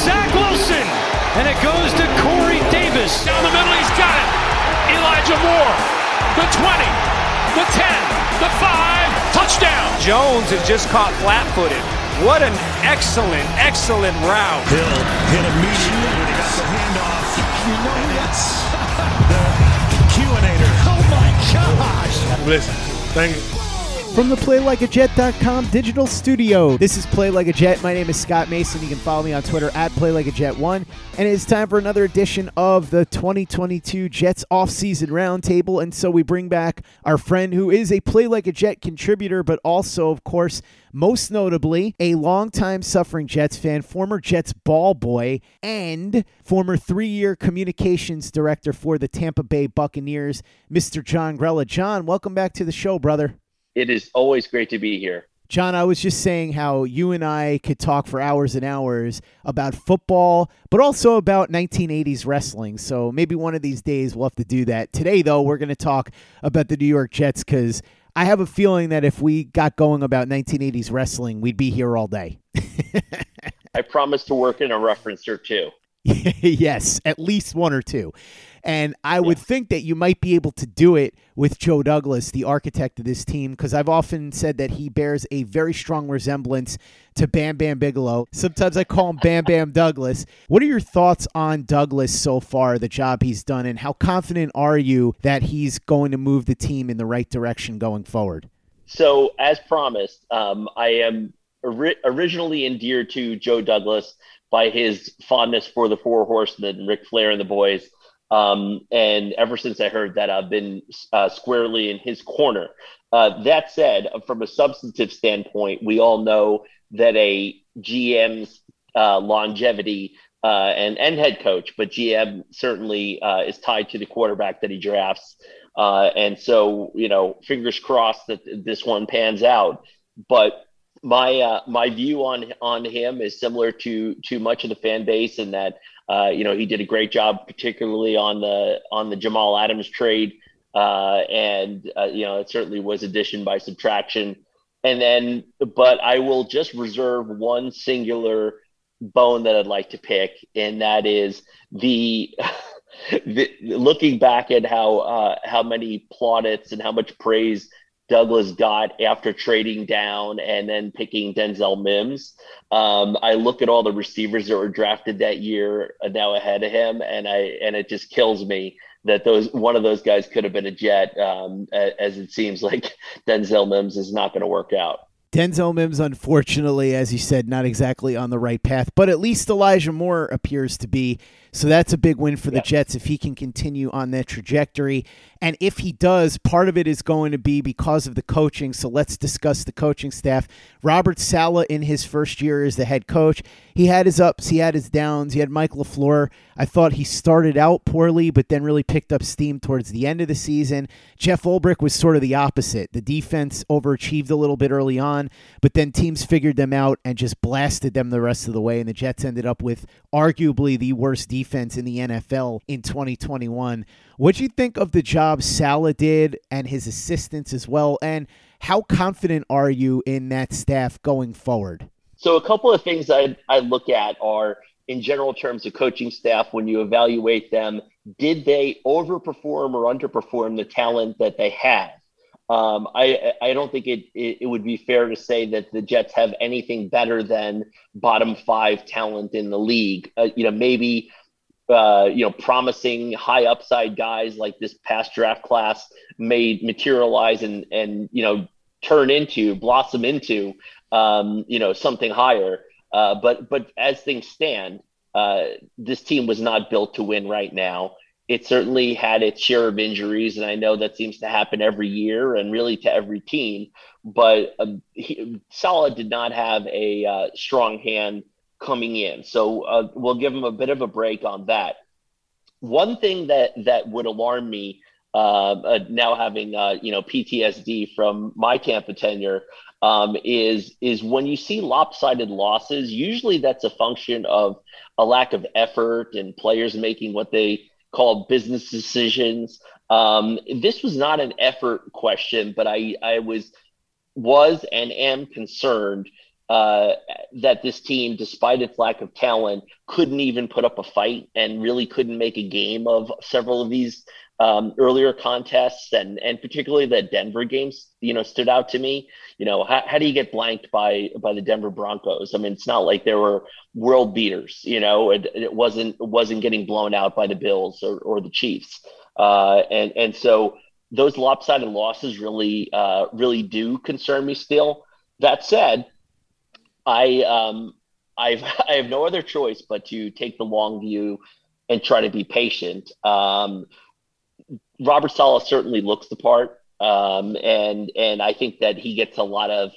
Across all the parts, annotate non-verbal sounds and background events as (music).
Zach Wilson. And it goes to Corey Davis. Down the middle, he's got it. Elijah Moore. The 20, the 10, the 5, touchdown. Jones is just caught flat footed. What an excellent, excellent route. Hill hit immediately when he got the handoff. You know and it's the Q-inator. Oh my gosh. Listen, thank you. From the PlayLikeAJet.com digital studio, this is Play Like a Jet. My name is Scott Mason. You can follow me on Twitter at PlayLikeAJet1. And it's time for another edition of the 2022 Jets offseason roundtable. And so we bring back our friend who is a Play Like a Jet contributor, but also, of course, most notably, a longtime suffering Jets fan, former Jets ball boy, and former three year communications director for the Tampa Bay Buccaneers, Mr. John Grella. John, welcome back to the show, brother. It is always great to be here. John, I was just saying how you and I could talk for hours and hours about football, but also about 1980s wrestling. So maybe one of these days we'll have to do that. Today, though, we're going to talk about the New York Jets because I have a feeling that if we got going about 1980s wrestling, we'd be here all day. (laughs) I promise to work in a reference or two. (laughs) yes, at least one or two. And I would think that you might be able to do it with Joe Douglas, the architect of this team, because I've often said that he bears a very strong resemblance to Bam Bam Bigelow. Sometimes I call him Bam Bam (laughs) Douglas. What are your thoughts on Douglas so far, the job he's done, and how confident are you that he's going to move the team in the right direction going forward? So, as promised, um, I am ori- originally endeared to Joe Douglas by his fondness for the Four Horsemen, Ric Flair and the boys. Um, and ever since I heard that, I've been uh, squarely in his corner. Uh, that said, from a substantive standpoint, we all know that a GM's uh, longevity uh, and and head coach, but GM certainly uh, is tied to the quarterback that he drafts. Uh, and so, you know, fingers crossed that this one pans out. But my my view on on him is similar to to much of the fan base in that uh, you know, he did a great job, particularly on the on the Jamal Adams trade, uh, and uh, you know, it certainly was addition by subtraction. And then, but I will just reserve one singular bone that I'd like to pick, and that is the. (laughs) the looking back at how uh, how many plaudits and how much praise Douglas got after trading down and then picking Denzel Mims. Um, I look at all the receivers that were drafted that year now ahead of him, and I and it just kills me that those one of those guys could have been a Jet. Um, as it seems like (laughs) Denzel Mims is not going to work out. Denzel Mims, unfortunately, as you said, not exactly on the right path, but at least Elijah Moore appears to be. So that's a big win for the yeah. Jets if he can continue on that trajectory. And if he does, part of it is going to be because of the coaching. So let's discuss the coaching staff. Robert Saleh, in his first year as the head coach, he had his ups, he had his downs. He had Mike LaFleur. I thought he started out poorly, but then really picked up steam towards the end of the season. Jeff Ulbrich was sort of the opposite. The defense overachieved a little bit early on, but then teams figured them out and just blasted them the rest of the way. And the Jets ended up with arguably the worst defense defense in the NFL in 2021. What do you think of the job Saleh did and his assistants as well? And how confident are you in that staff going forward? So, a couple of things I, I look at are in general terms of coaching staff when you evaluate them, did they overperform or underperform the talent that they have? Um, I I don't think it, it, it would be fair to say that the Jets have anything better than bottom five talent in the league. Uh, you know, maybe uh, you know, promising high upside guys like this past draft class may materialize and and you know turn into blossom into um, you know something higher. Uh, but but as things stand, uh, this team was not built to win right now. It certainly had its share of injuries, and I know that seems to happen every year and really to every team. But um, he, Saleh did not have a uh, strong hand coming in. So uh, we'll give them a bit of a break on that. One thing that that would alarm me uh, uh, now having uh, you know PTSD from my Tampa tenure um, is is when you see lopsided losses. Usually that's a function of a lack of effort and players making what they call business decisions. Um, this was not an effort question, but I I was was and am concerned uh, that this team, despite its lack of talent, couldn't even put up a fight and really couldn't make a game of several of these um, earlier contests and and particularly the Denver games, you know, stood out to me. You know, how, how do you get blanked by by the Denver Broncos? I mean, it's not like there were world beaters. You know, it, it wasn't wasn't getting blown out by the Bills or, or the Chiefs. Uh, and and so those lopsided losses really uh, really do concern me still. That said, I um, I've (laughs) I have no other choice but to take the long view and try to be patient. Um, Robert Saleh certainly looks the part, um, and and I think that he gets a lot of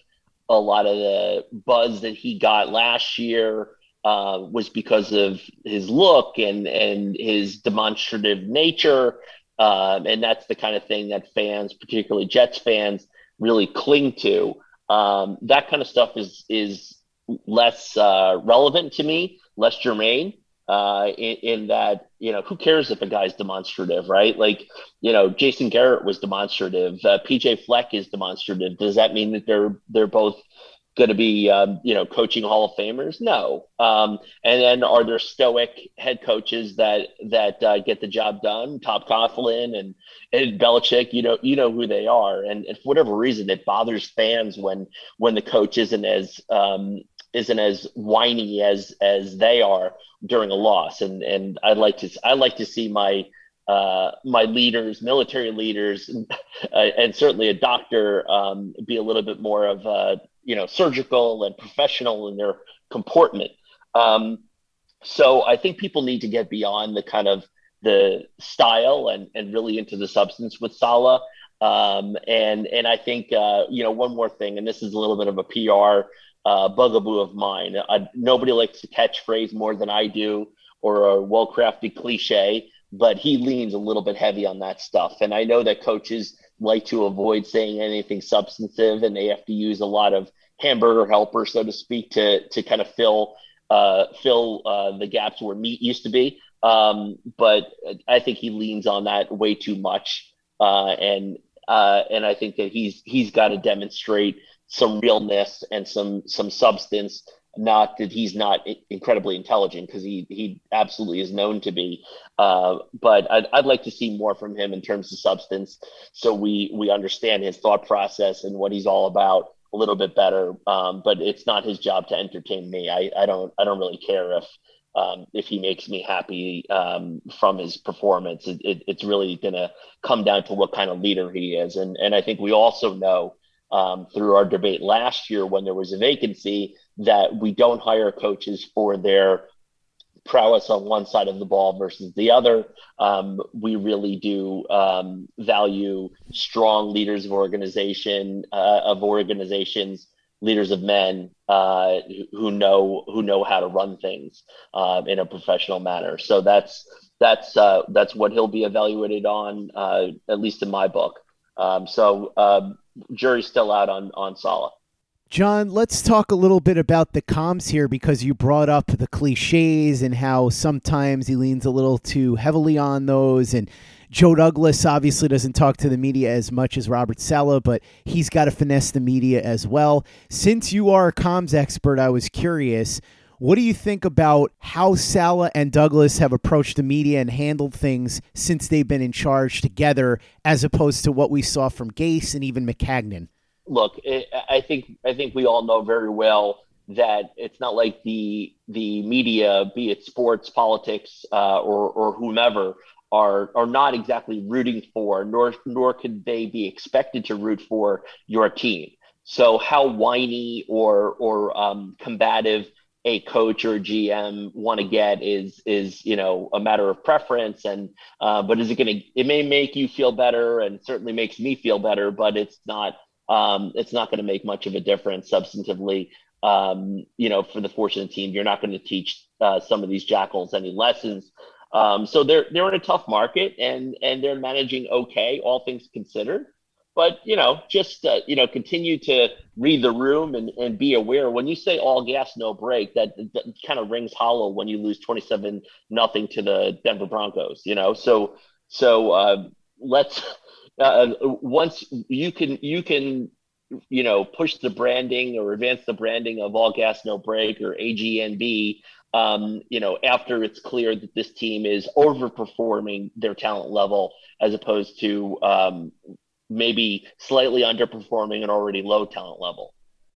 a lot of the buzz that he got last year uh, was because of his look and and his demonstrative nature, um, and that's the kind of thing that fans, particularly Jets fans, really cling to. Um, that kind of stuff is is less uh, relevant to me, less germane. Uh, in, in, that, you know, who cares if a guy's demonstrative, right? Like, you know, Jason Garrett was demonstrative. Uh, PJ Fleck is demonstrative. Does that mean that they're they're both going to be, um, you know, coaching Hall of Famers? No. Um, and then are there stoic head coaches that that uh, get the job done? Tom Coughlin and and Belichick, you know, you know who they are. And, and for whatever reason, it bothers fans when when the coach isn't as um, isn't as whiny as as they are during a loss. And and I'd like to I like to see my uh, my leaders, military leaders, (laughs) uh, and certainly a doctor um, be a little bit more of uh, you know surgical and professional in their comportment. Um, so I think people need to get beyond the kind of the style and and really into the substance with Saleh. Um, and and I think uh, you know one more thing, and this is a little bit of a PR uh, bugaboo of mine. I, nobody likes to catchphrase more than I do, or a well-crafted cliche, but he leans a little bit heavy on that stuff. And I know that coaches like to avoid saying anything substantive, and they have to use a lot of hamburger helper, so to speak, to to kind of fill uh, fill uh, the gaps where meat used to be. Um, but I think he leans on that way too much, uh, and uh, and I think that he's he's got to demonstrate some realness and some some substance. Not that he's not incredibly intelligent because he he absolutely is known to be, uh, but I'd, I'd like to see more from him in terms of substance, so we we understand his thought process and what he's all about a little bit better. Um, but it's not his job to entertain me. I, I don't I don't really care if um, if he makes me happy um, from his performance. It, it, it's really going to come down to what kind of leader he is, and and I think we also know um, through our debate last year when there was a vacancy that we don't hire coaches for their prowess on one side of the ball versus the other. Um, we really do um, value strong leaders of organization uh, of organizations, leaders of men uh, who know who know how to run things uh, in a professional manner. So that's that's uh, that's what he'll be evaluated on, uh, at least in my book. Um, so um, jury's still out on on Saleh. John, let's talk a little bit about the comms here because you brought up the cliches and how sometimes he leans a little too heavily on those. And Joe Douglas obviously doesn't talk to the media as much as Robert Saleh, but he's got to finesse the media as well. Since you are a comms expert, I was curious. What do you think about how Saleh and Douglas have approached the media and handled things since they've been in charge together, as opposed to what we saw from Gase and even Maccagnan? Look, it, I think I think we all know very well that it's not like the the media, be it sports, politics, uh, or or whomever, are are not exactly rooting for, nor nor could they be expected to root for your team. So how whiny or or um, combative a coach or a GM want to get is is you know a matter of preference and uh, but is it going to it may make you feel better and certainly makes me feel better but it's not um, it's not going to make much of a difference substantively. Um, you know, for the fortunate team, you're not going to teach uh, some of these jackals any lessons. Um, so they're they're in a tough market and and they're managing okay, all things considered. But you know, just uh, you know, continue to read the room and, and be aware. When you say all gas, no brake, that, that kind of rings hollow when you lose twenty seven nothing to the Denver Broncos. You know, so so uh, let's uh, once you can you can you know push the branding or advance the branding of all gas no brake or AGNB um, you know after it's clear that this team is overperforming their talent level as opposed to um, maybe slightly underperforming an already low talent level.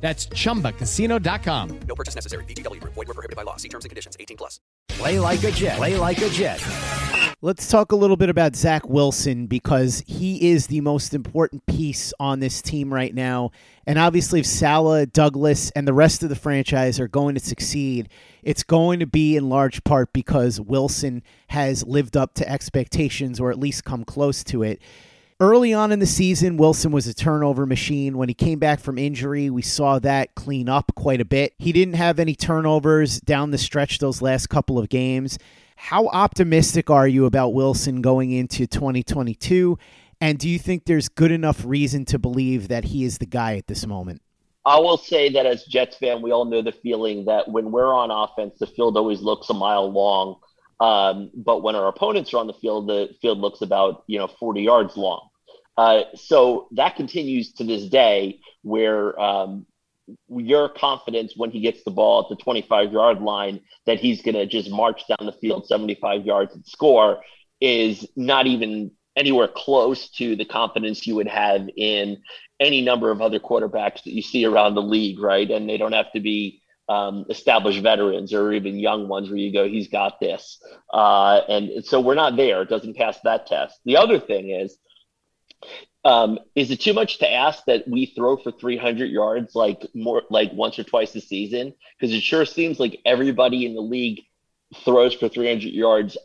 That's chumbacasino.com. No purchase necessary. VGW. Void were prohibited by law. See terms and conditions. 18 plus. Play like a Jet. Play like a Jet. Let's talk a little bit about Zach Wilson because he is the most important piece on this team right now. And obviously, if Saleh, Douglas, and the rest of the franchise are going to succeed, it's going to be in large part because Wilson has lived up to expectations or at least come close to it. Early on in the season, Wilson was a turnover machine. When he came back from injury, we saw that clean up quite a bit. He didn't have any turnovers down the stretch those last couple of games. How optimistic are you about Wilson going into 2022? And do you think there's good enough reason to believe that he is the guy at this moment? I will say that as Jets fan, we all know the feeling that when we're on offense, the field always looks a mile long. Um, but when our opponents are on the field, the field looks about you know 40 yards long. Uh, so that continues to this day, where um, your confidence when he gets the ball at the 25 yard line that he's going to just march down the field 75 yards and score is not even anywhere close to the confidence you would have in any number of other quarterbacks that you see around the league, right? And they don't have to be um, established veterans or even young ones where you go, he's got this. Uh, and so we're not there. It doesn't pass that test. The other thing is, um, is it too much to ask that we throw for 300 yards like more like once or twice a season? Because it sure seems like everybody in the league throws for 300 yards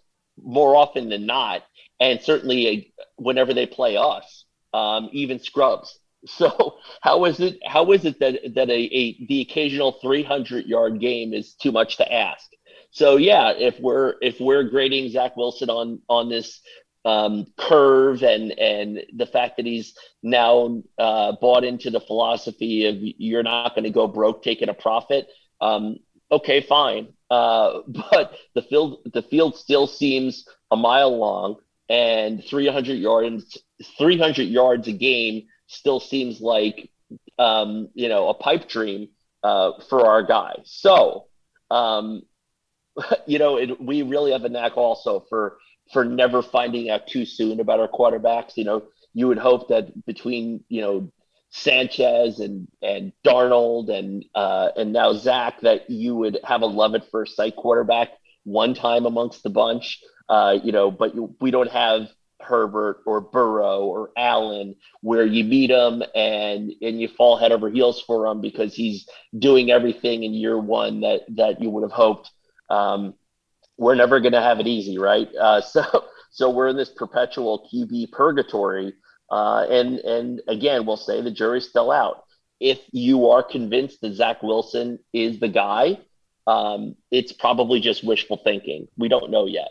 more often than not, and certainly uh, whenever they play us, um, even scrubs. (laughs) So how is it how is it that that a, a the occasional 300 yard game is too much to ask? So yeah, if we're if we're grading Zach Wilson on on this um, curve and and the fact that he's now uh, bought into the philosophy of you're not going to go broke taking a profit. Um, okay, fine, uh, (laughs) but the field the field still seems a mile long, and 300 yards 300 yards a game still seems like um, you know a pipe dream uh, for our guy. So um, (laughs) you know it, we really have a knack also for for never finding out too soon about our quarterbacks. You know, you would hope that between you know Sanchez and and Darnold and uh, and now Zach that you would have a love at first sight quarterback one time amongst the bunch. Uh, you know, but you, we don't have Herbert or Burrow or Allen where you meet him and and you fall head over heels for him because he's doing everything in year one that that you would have hoped. Um, we're never going to have it easy, right? (laughs) Uh, so so we're in this perpetual QB purgatory, uh, and and again, we'll say the jury's still out. If you are convinced that Zach Wilson is the guy, um, it's probably just wishful thinking. We don't know yet.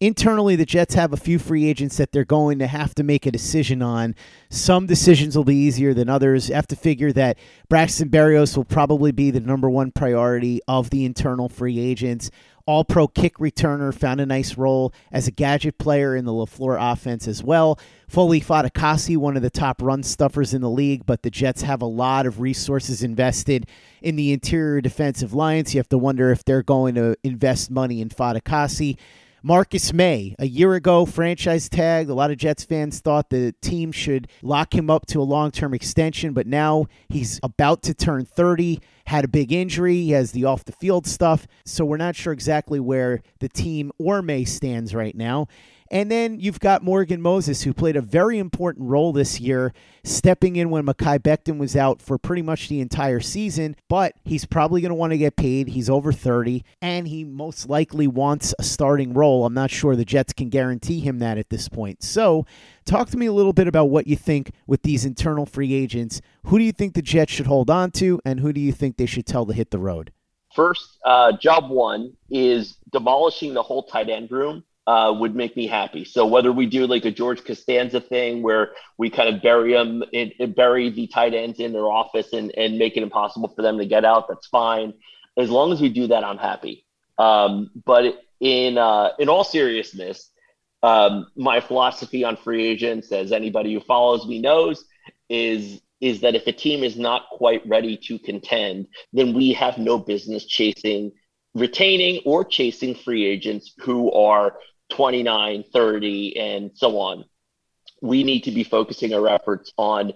Internally, the Jets have a few free agents that they're going to have to make a decision on. Some decisions will be easier than others. You have to figure that Braxton Berrios will probably be the number one priority of the internal free agents all pro kick returner, found a nice role as a gadget player in the LaFleur offense as well. Foley Fatukasi, one of the top run stuffers in the league, but the Jets have a lot of resources invested in the interior defensive lines. You have to wonder if they're going to invest money in Fatukasi. Marcus Maye, a year ago, franchise tagged. A lot of Jets fans thought the team should lock him up to a long term extension, but now he's about to turn 30, had a big injury. He has the off the field stuff. So we're not sure exactly where the team or Maye stands right now. And then you've got Morgan Moses, who played a very important role this year, stepping in when Mekhi Becton was out for pretty much the entire season. But he's probably going to want to get paid. He's over 30, and he most likely wants a starting role. I'm not sure the Jets can guarantee him that at this point. So, talk to me a little bit about what you think with these internal free agents. Who do you think the Jets should hold on to, and who do you think they should tell to hit the road? First, uh, job one is demolishing the whole tight end room uh, would make me happy. So whether we do like a George Costanza thing where we kind of bury them, in, bury the tight ends in their office and, and make it impossible for them to get out, that's fine. As long as we do that, I'm happy. Um, but in uh, in all seriousness, um, my philosophy on free agents, as anybody who follows me knows, is is that if a team is not quite ready to contend, then we have no business chasing retaining or chasing free agents who are 29, 30, and so on. We need to be focusing our efforts on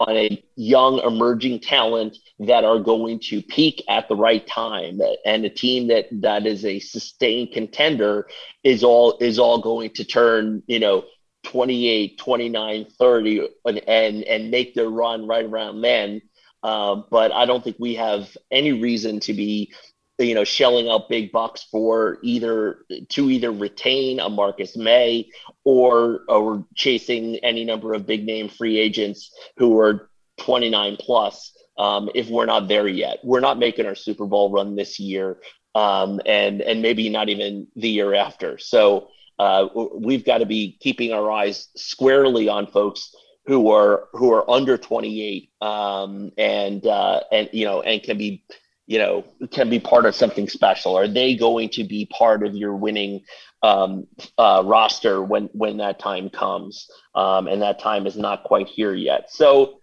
on a young emerging talent that are going to peak at the right time and a team that that is a sustained contender is all is all going to turn you know 28 29 30 and and, and make their run right around then um, but i don't think we have any reason to be you know, shelling out big bucks for either to either retain a Marcus Maye or or chasing any number of big name free agents who are 29 plus. Um, if we're not there yet, we're not making our Super Bowl run this year, um, and and maybe not even the year after. So uh, we've got to be keeping our eyes squarely on folks who are who are under 28 um, and uh, and you know and can be you know can be part of something special? Are they going to be part of your winning um, uh, roster when when that time comes? Um, and that time is not quite here yet. So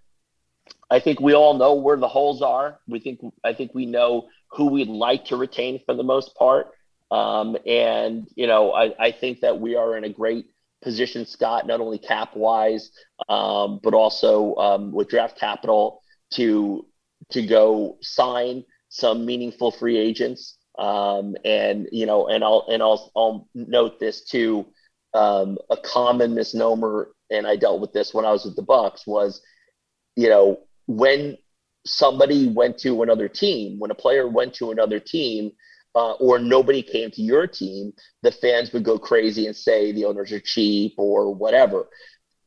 I think we all know where the holes are. We think I think we know who we'd like to retain for the most part. Um, and you know, I, I think that we are in a great position, Scott, not only cap wise, um, but also um, with draft capital to to go sign some meaningful free agents. Um, and you know, and I'll and I'll I'll note this too. Um, a common misnomer, and I dealt with this when I was with the Bucks, was you know when somebody went to another team, when a player went to another team, uh, or nobody came to your team, the fans would go crazy and say the owners are cheap or whatever.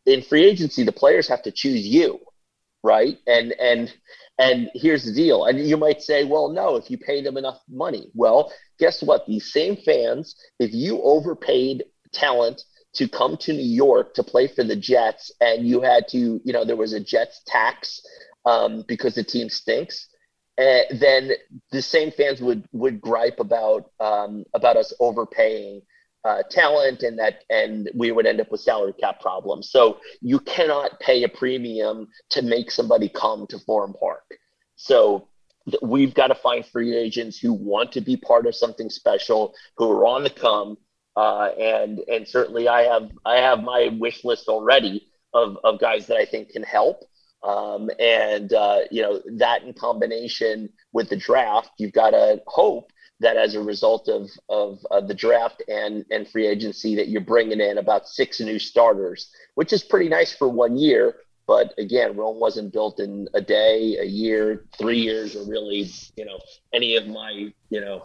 In free agency, the players have to choose you, right? And and and here's the deal. And you might say, well, no, if you pay them enough money. Well, guess what? These same fans, if you overpaid talent to come to New York to play for the Jets and you had to, you know, there was a Jets tax um, because the team stinks uh, then the same fans would would gripe about um, about us overpaying uh, talent and that and we would end up with salary cap problems. So you cannot pay a premium to make somebody come to Florham Park. So th- we've got to find free agents who want to be part of something special, who are on the come. Uh, and and certainly I have I have my wish list already of, of guys that I think can help. Um, and uh, you know that in combination with the draft, you've got to hope that as a result of of uh, the draft and and free agency, that you're bringing in about six new starters, which is pretty nice for one year. But again, Rome wasn't built in a day, a year, three years, or really, you know, any of my, you know,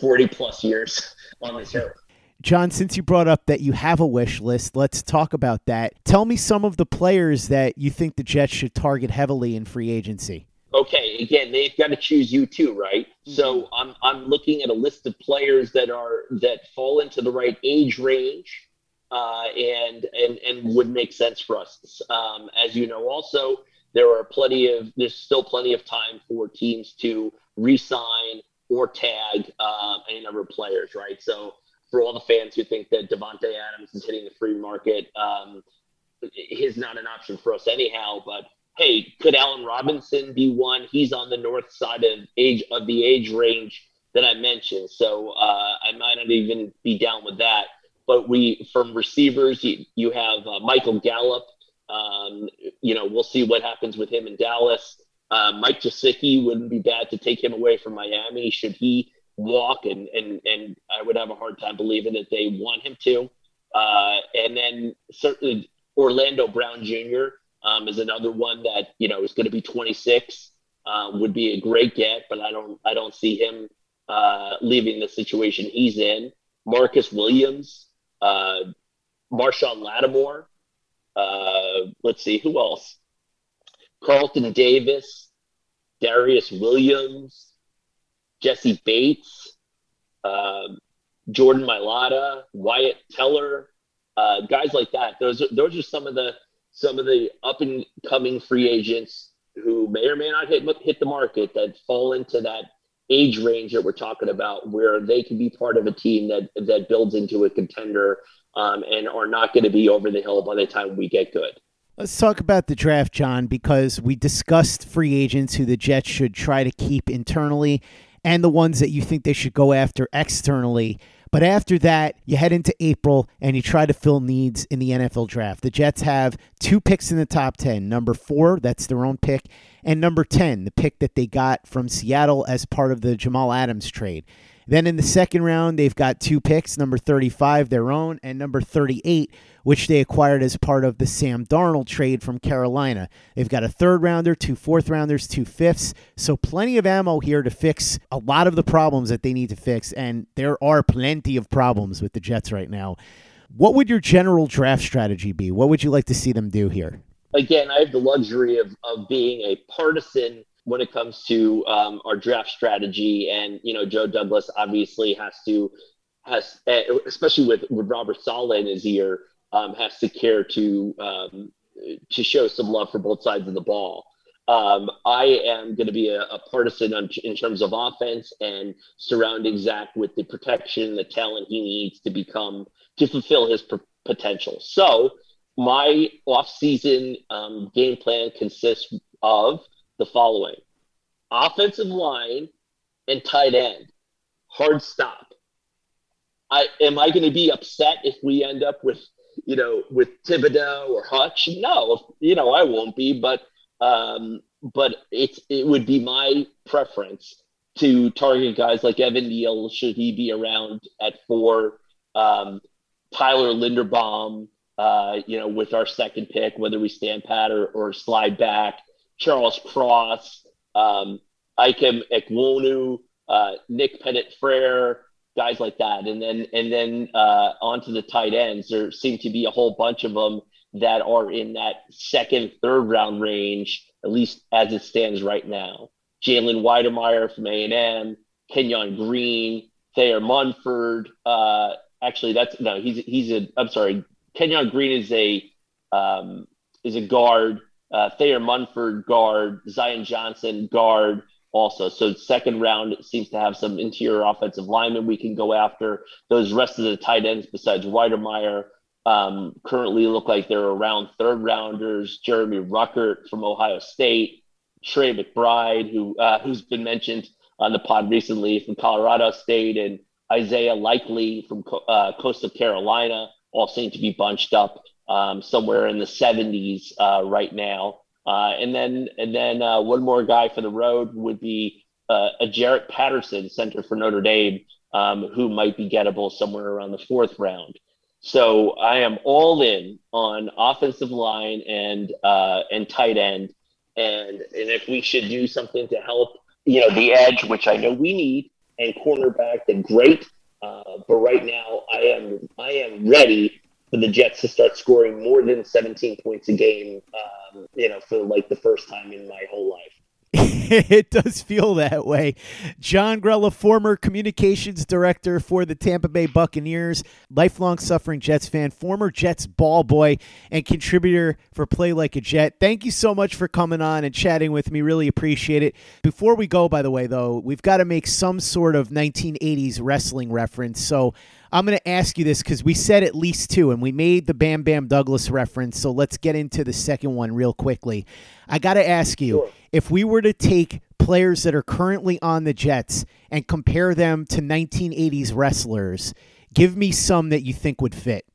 40 plus years on this earth. John, since you brought up that you have a wish list, let's talk about that. Tell me some of the players that you think the Jets should target heavily in free agency. Okay, again, they've got to choose you too, right? Mm-hmm. So I'm I'm looking at a list of players that are that fall into the right age range, uh, and and and would make sense for us. Um, as you know, also there are plenty of there's still plenty of time for teams to re-sign or tag uh, any number of players, right? So for all the fans who think that Davante Adams is hitting the free market, um, he's not an option for us anyhow. But hey, could Allen Robinson be one? He's on the north side of age of the age range that I mentioned, so uh, I might not even be down with that. But we from receivers, you, you have uh, Michael Gallup. Um, you know, we'll see what happens with him in Dallas. Uh, Mike Gesicki wouldn't be bad to take him away from Miami should he walk, and and and I would have a hard time believing that they want him to. Uh, and then certainly Orlando Brown Jr. Um, is another one that you know is going to be 26. Uh, would be a great get, but I don't I don't see him uh, leaving the situation he's in. Marcus Williams, uh, Marshon Lattimore. Uh, let's see who else. Carlton Davis, Darious Williams, Jessie Bates, uh, Jordan Mailata, Wyatt Teller, uh, guys like that. Those are, those are some of the some of the up and coming free agents who may or may not hit hit the market that fall into that age range that we're talking about, where they can be part of a team that that builds into a contender um, and are not going to be over the hill by the time we get good. Let's talk about the draft, John, because we discussed free agents who the Jets should try to keep internally and the ones that you think they should go after externally. But after that, you head into April and you try to fill needs in the NFL draft. The Jets have two picks in the top 10. Number four, that's their own pick, and number 10, the pick that they got from Seattle as part of the Jamal Adams trade. Then in the second round, they've got two picks number 35, their own, and number 38, which they acquired as part of the Sam Darnold trade from Carolina. They've got a third rounder, two fourth rounders, two fifths. So plenty of ammo here to fix a lot of the problems that they need to fix. And there are plenty of problems with the Jets right now. What would your general draft strategy be? What would you like to see them do here? Again, I have the luxury of, of being a partisan when it comes to um, our draft strategy. And you know, Joe Douglas obviously has to has eh, especially with with Robert Saleh in his ear um, has to care to um, to show some love for both sides of the ball. Um, I am going to be a, a partisan on, in terms of offense and surrounding Zach with the protection, the talent he needs to become to fulfill his potential. So my offseason um, game plan consists of the following: offensive line and tight end, hard stop. I am I going to be upset if we end up with you know with Thibodeaux or Hutch? No, you know I won't be, but um, but it's it would be my preference to target guys like Evan Neal should he be around at four, um, Tyler Linderbaum, uh, you know, with our second pick, whether we stand pat or, or slide back, Charles Cross, um, Ikem Ekwonu, uh, Nick Petit-Frere, guys like that, and then and then uh, onto the tight ends. There seem to be a whole bunch of them that are in that second, third round range, at least as it stands right now. Jalen Wydermyer from A&M, Kenyon Green, Thayer Munford. Uh, actually, that's no, he's he's a. I'm sorry, Kenyon Green is a um, is a guard. Uh, Thayer Munford guard, Zion Johnson guard also. So second round seems to have some interior offensive linemen we can go after. Those rest of the tight ends besides Wydermyer um, currently look like they're around third rounders. Jeremy Ruckert from Ohio State, Trey McBride, who uh, who's been mentioned on the pod recently from Colorado State, and Isaiah Likely from uh, Coastal Carolina, all seem to be bunched up um, somewhere in the 70s uh, right now. Uh, and then and then uh, one more guy for the road would be uh, a Jarrett Patterson, center for Notre Dame, um, who might be gettable somewhere around the fourth round. So I am all in on offensive line and uh, and tight end, and and if we should do something to help, you know, the edge, which I know we need, and cornerback, then great. Uh, but right now, I am I am ready for the Jets to start scoring more than 17 points a game. Um, you know, for like the first time in my whole life. (laughs) it does feel that way. John Grella, former communications director for the Tampa Bay Buccaneers, lifelong suffering Jets fan, former Jets ball boy, and contributor for Play Like a Jet. Thank you so much for coming on and chatting with me. Really appreciate it. Before we go, by the way, though, we've got to make some sort of 1980s wrestling reference. So I'm going to ask you this because we said at least two, and we made the Bam Bam Douglas reference. So let's get into the second one real quickly. I got to ask you sure. if we were to take players that are currently on the Jets and compare them to 1980s wrestlers, give me some that you think would fit.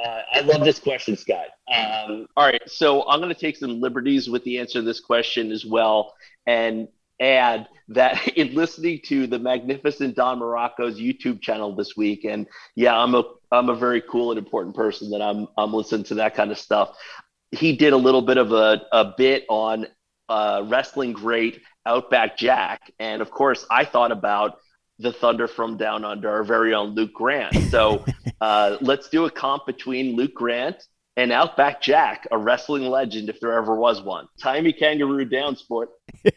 Uh, I love this question, Scott. Um, all right, so I'm going to take some liberties with the answer to this question as well, and add that (laughs) in listening to the magnificent Don Muraco's YouTube channel this week, and yeah, I'm a I'm a very cool and important person that I'm I'm listening to that kind of stuff. He did a little bit of a, a bit on uh, wrestling great Outback Jack, and of course, I thought about the Thunder from Down Under, our very own Luke Grant. So (laughs) uh, let's do a comp between Luke Grant and Outback Jack, a wrestling legend if there ever was one. Timey Kangaroo down, sport. (laughs)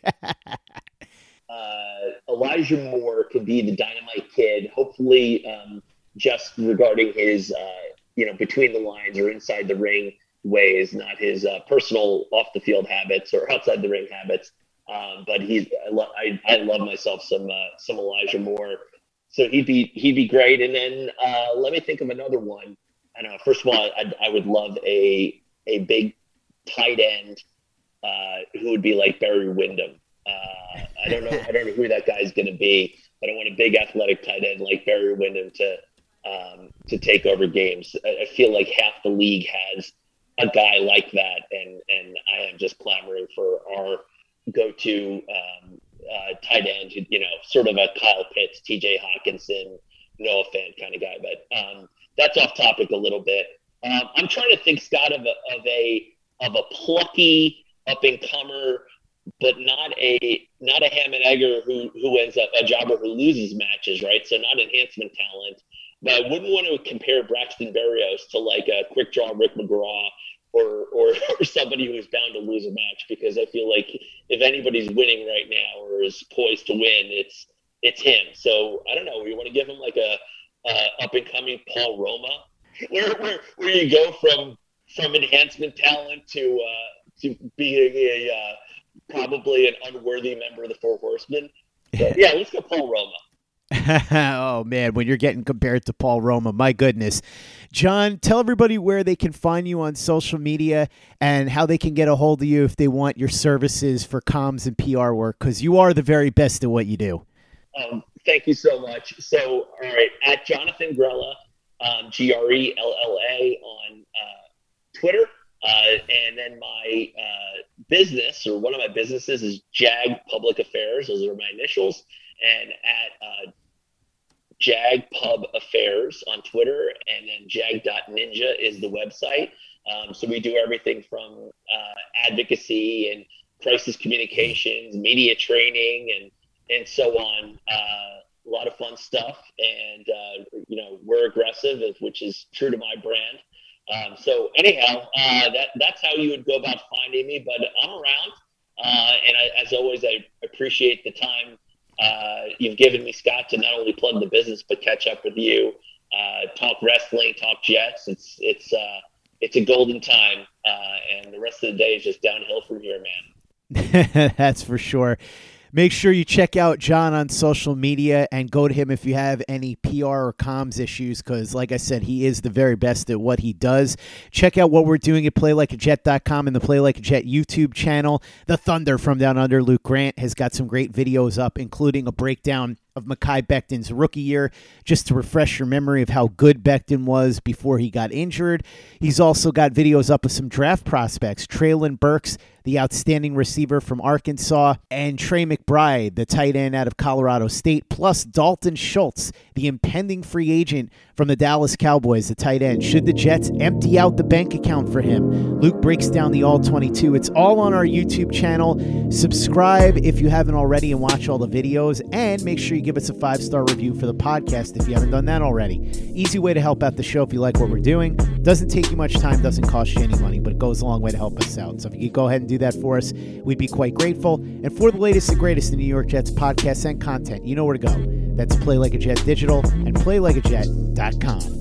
uh, Elijah Moore could be the dynamite kid. Hopefully, um, just regarding his, uh, you know, between the lines or inside the ring ways, not his uh, personal off the field habits or outside the ring habits. Um, but he's, I, lo- I, I, love myself some uh, some Elijah Moore. So he'd be he'd be great. And then uh, let me think of another one. I don't know. First of all, I, I would love a a big tight end uh, who would be like Barry Windham. Uh, I don't know. I don't know who that guy's going to be, but I want a big athletic tight end like Barry Windham to um, to take over games. I, feel like half the league has a guy like that, and and I am just clamoring for our go-to um, uh, tight end. You know, sort of a Kyle Pitts, T.J. Hockenson, Noah Fant kind of guy. But um, that's off topic a little bit. Um, I'm trying to think, Scott, of a of a of a plucky up and comer but not a not a Hammond Egger who who ends up a jobber who loses matches, right? So not enhancement talent. But I wouldn't want to compare Braxton Berrios to like a quick draw Rick McGraw or, or (laughs) or somebody who is bound to lose a match because I feel like if anybody's winning right now or is poised to win, it's it's him. So I don't know. We want to give him like a up and coming Paul Roma, (laughs) where, where where you go from from enhancement talent to uh, to being a uh, probably an unworthy member of the Four Horsemen. So, yeah, let's go Paul Roma. (laughs) oh man, when you're getting compared to Paul Roma, my goodness. John, tell everybody where they can find you on social media and how they can get a hold of you if they want your services for comms and PR work, because you are the very best at what you do. Um, thank you so much. So, all right, at Jonathan Grella, um, G R E L L A on uh, Twitter. Uh, and then my uh, business, or one of my businesses, is JAG Public Affairs. Those are my initials. And at uh, Jag Pub Affairs on Twitter, and then jag.ninja is the website. Um, so we do everything from uh, advocacy and crisis communications, media training, and and so on. Uh, a lot of fun stuff, and uh, you know we're aggressive, which is true to my brand. Um, so anyhow, uh, that that's how you would go about finding me. But I'm around, uh, and I, as always, I appreciate the time uh, you've given me, Scott, to not only plug the business but catch up with you, uh, talk wrestling, talk Jets. It's it's uh, it's a golden time, uh, and the rest of the day is just downhill from here, man. (laughs) That's for sure. Make sure you check out John on social media and go to him if you have any PR or comms issues because, like I said, he is the very best at what he does. Check out what we're doing at PlayLikeAJet.com and the Play Like a Jet YouTube channel. The Thunder from Down Under, Luke Grant, has got some great videos up, including a breakdown of Mekhi Becton's rookie year, just to refresh your memory of how good Becton was before he got injured. He's also got videos up of some draft prospects Treylon Burks, the outstanding receiver from Arkansas, and Trey McBride, the tight end out of Colorado State, plus Dalton Schultz, the impending free agent from the Dallas Cowboys, the tight end. Should the Jets empty out the bank account for him? Luke breaks down the all 22. It's all on our YouTube channel. Subscribe if you haven't already and watch all the videos, and make sure you give us a five star review for the podcast if you haven't done that already. Easy way to help out the show if you like what we're doing. Doesn't take you much time, doesn't cost you any money, but it goes a long way to help us out. So if you go ahead and do that for us, we'd be quite grateful. And for the latest and greatest in New York Jets podcasts and content, you know where to go. That's Play Like a Jet Digital and PlayLikeAJet.com.